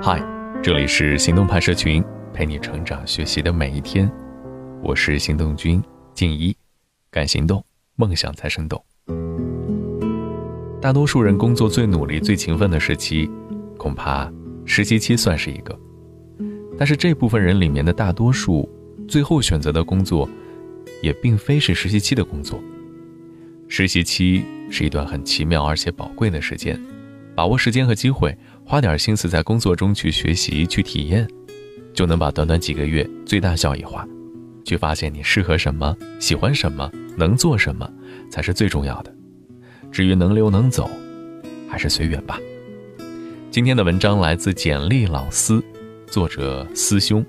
嗨，这里是行动派社群，陪你成长学习的每一天。我是行动君静一，敢行动，梦想才生动。大多数人工作最努力、最勤奋的时期，恐怕实习期算是一个。但是这部分人里面的大多数，最后选择的工作，也并非是实习期的工作。实习期是一段很奇妙而且宝贵的时间，把握时间和机会。花点心思在工作中去学习、去体验，就能把短短几个月最大效益化，去发现你适合什么、喜欢什么、能做什么，才是最重要的。至于能留能走，还是随缘吧。今天的文章来自简历老师，作者思兄。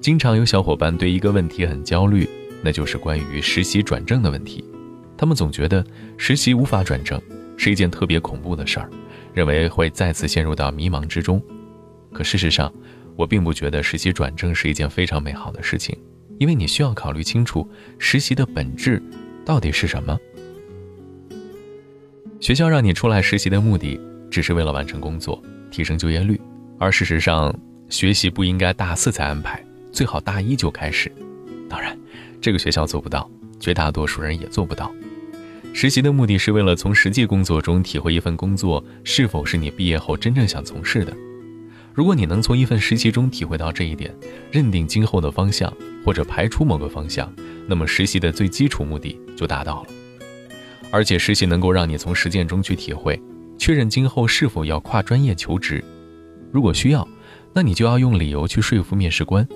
经常有小伙伴对一个问题很焦虑，那就是关于实习转正的问题。他们总觉得实习无法转正。是一件特别恐怖的事儿，认为会再次陷入到迷茫之中。可事实上，我并不觉得实习转正是一件非常美好的事情，因为你需要考虑清楚实习的本质到底是什么。学校让你出来实习的目的，只是为了完成工作、提升就业率，而事实上，学习不应该大四才安排，最好大一就开始。当然，这个学校做不到，绝大多数人也做不到。实习的目的是为了从实际工作中体会一份工作是否是你毕业后真正想从事的。如果你能从一份实习中体会到这一点，认定今后的方向或者排除某个方向，那么实习的最基础目的就达到了。而且实习能够让你从实践中去体会，确认今后是否要跨专业求职。如果需要，那你就要用理由去说服面试官。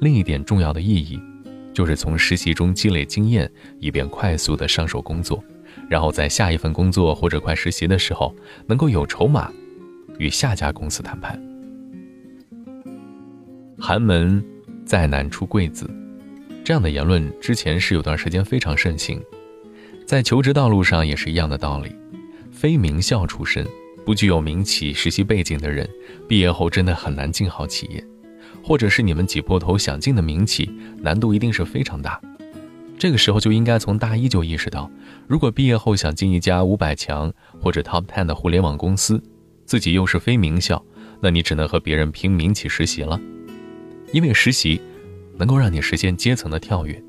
另一点重要的意义。就是从实习中积累经验，以便快速的上手工作，然后在下一份工作或者快实习的时候，能够有筹码，与下家公司谈判。寒门再难出贵子，这样的言论之前是有段时间非常盛行，在求职道路上也是一样的道理。非名校出身、不具有民企实习背景的人，毕业后真的很难进好企业。或者是你们挤破头想进的民企，难度一定是非常大。这个时候就应该从大一就意识到，如果毕业后想进一家五百强或者 Top Ten 的互联网公司，自己又是非名校，那你只能和别人拼民企实习了。因为实习能够让你实现阶层的跳跃，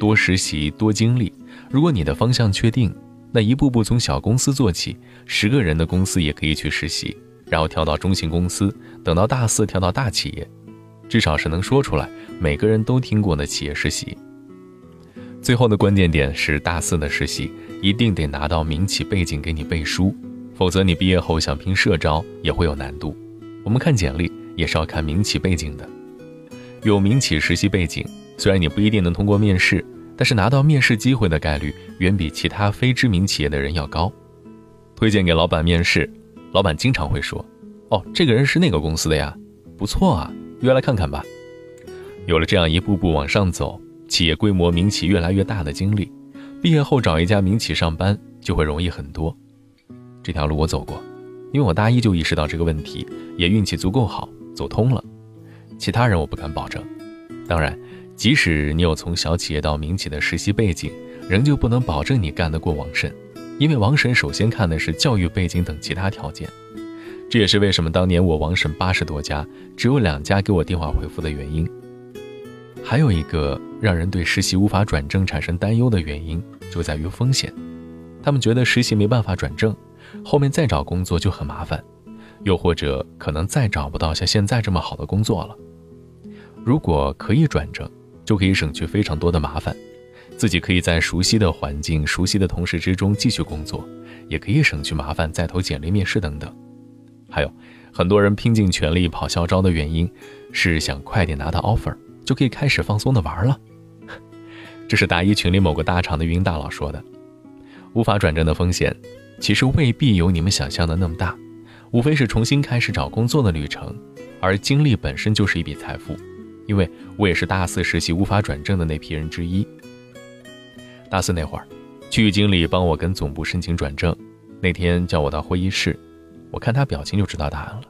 多实习多经历。如果你的方向确定，那一步步从小公司做起，十个人的公司也可以去实习，然后跳到中型公司，等到大四跳到大企业。至少是能说出来，每个人都听过的企业实习。最后的关键点是，大四的实习一定得拿到民企背景给你背书，否则你毕业后想拼社招也会有难度。我们看简历也是要看民企背景的，有民企实习背景，虽然你不一定能通过面试，但是拿到面试机会的概率远比其他非知名企业的人要高。推荐给老板面试，老板经常会说：“哦，这个人是那个公司的呀，不错啊。”约来看看吧。有了这样一步步往上走，企业规模、民企越来越大的经历，毕业后找一家民企上班就会容易很多。这条路我走过，因为我大一就意识到这个问题，也运气足够好，走通了。其他人我不敢保证。当然，即使你有从小企业到民企的实习背景，仍旧不能保证你干得过王审，因为王审首先看的是教育背景等其他条件。这也是为什么当年我网审八十多家，只有两家给我电话回复的原因。还有一个让人对实习无法转正产生担忧的原因，就在于风险。他们觉得实习没办法转正，后面再找工作就很麻烦，又或者可能再找不到像现在这么好的工作了。如果可以转正，就可以省去非常多的麻烦，自己可以在熟悉的环境、熟悉的同事之中继续工作，也可以省去麻烦再投简历、面试等等。还有很多人拼尽全力跑校招的原因，是想快点拿到 offer，就可以开始放松的玩了。这是大一群里某个大厂的运营大佬说的。无法转正的风险，其实未必有你们想象的那么大，无非是重新开始找工作的旅程，而经历本身就是一笔财富。因为我也是大四实习无法转正的那批人之一。大四那会儿，区域经理帮我跟总部申请转正，那天叫我到会议室。我看他表情就知道答案了，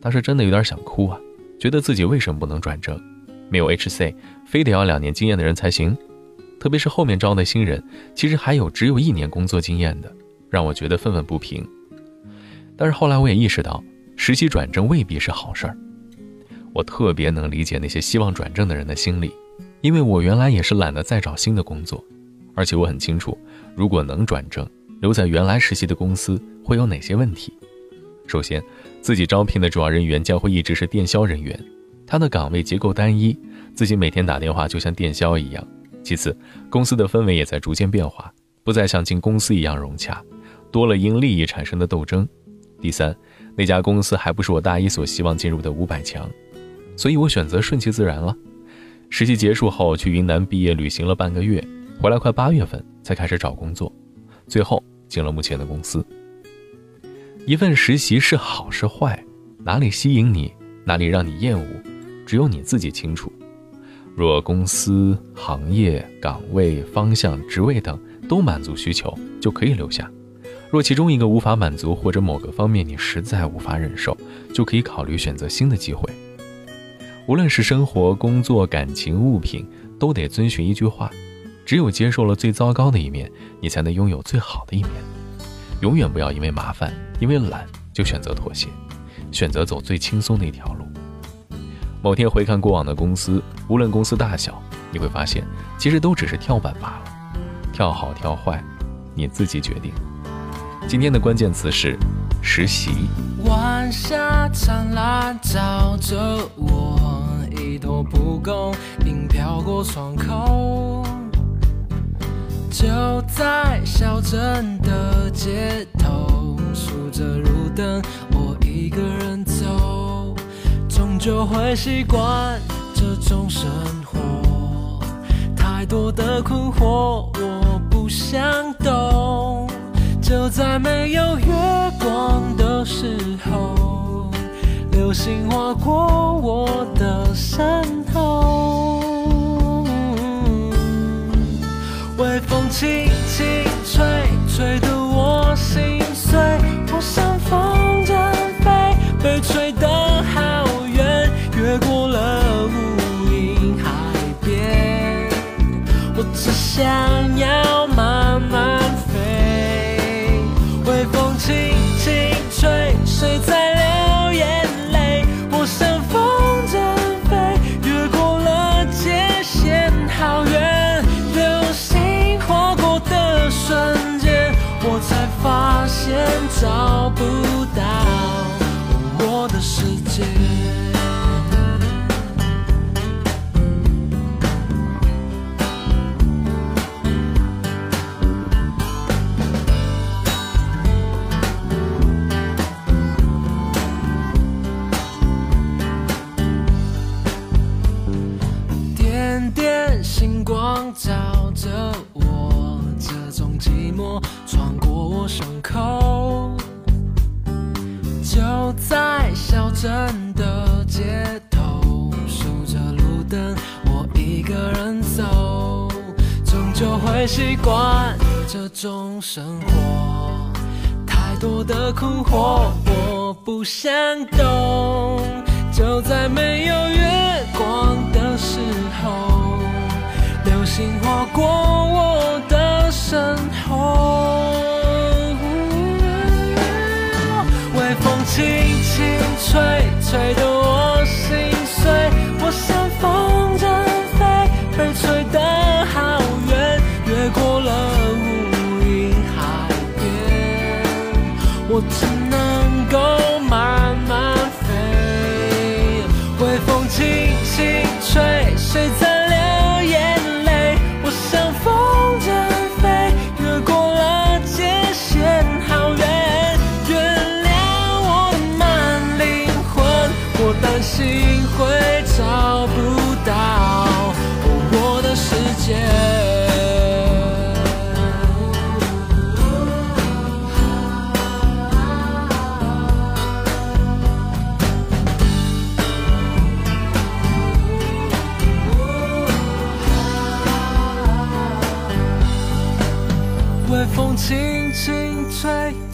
当时真的有点想哭啊，觉得自己为什么不能转正，没有 HC，非得要两年经验的人才行，特别是后面招的新人，其实还有只有一年工作经验的，让我觉得愤愤不平。但是后来我也意识到，实习转正未必是好事儿。我特别能理解那些希望转正的人的心理，因为我原来也是懒得再找新的工作，而且我很清楚，如果能转正，留在原来实习的公司会有哪些问题。首先，自己招聘的主要人员将会一直是电销人员，他的岗位结构单一，自己每天打电话就像电销一样。其次，公司的氛围也在逐渐变化，不再像进公司一样融洽，多了因利益产生的斗争。第三，那家公司还不是我大一所希望进入的五百强。所以我选择顺其自然了。实习结束后，去云南毕业旅行了半个月，回来快八月份才开始找工作，最后进了目前的公司。一份实习是好是坏，哪里吸引你，哪里让你厌恶，只有你自己清楚。若公司、行业、岗位、方向、职位等都满足需求，就可以留下；若其中一个无法满足，或者某个方面你实在无法忍受，就可以考虑选择新的机会。无论是生活、工作、感情、物品，都得遵循一句话：只有接受了最糟糕的一面，你才能拥有最好的一面。永远不要因为麻烦、因为懒就选择妥协，选择走最轻松的一条路。某天回看过往的公司，无论公司大小，你会发现，其实都只是跳板罢了。跳好跳坏，你自己决定。今天的关键词是实习。晚霞灿烂，照着我。一朵蒲公英飘过窗口，就在小镇的街头，数着路灯，我一个人走，终究会习惯这种生活。太多的困惑，我不想懂。就在没有月光的时候。流星划过我的身后，轻轻吹，吹得我心碎。我像风筝飞，被吹得好远，越过了无垠海边。我只想要照着我，这种寂寞穿过我胸口。就在小镇的街头，数着路灯，我一个人走，终究会习惯这种生活。太多的困惑，我不想懂。就在没有月光的时候，流星划过我的身后。微风轻轻吹，吹得我心碎。我像风筝飞，被吹得好远，越过了无垠海边。我只能够慢慢飞。微风轻轻吹，谁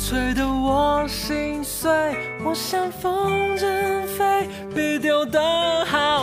吹，得我心碎。我像风筝飞，别丢的好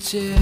gdzie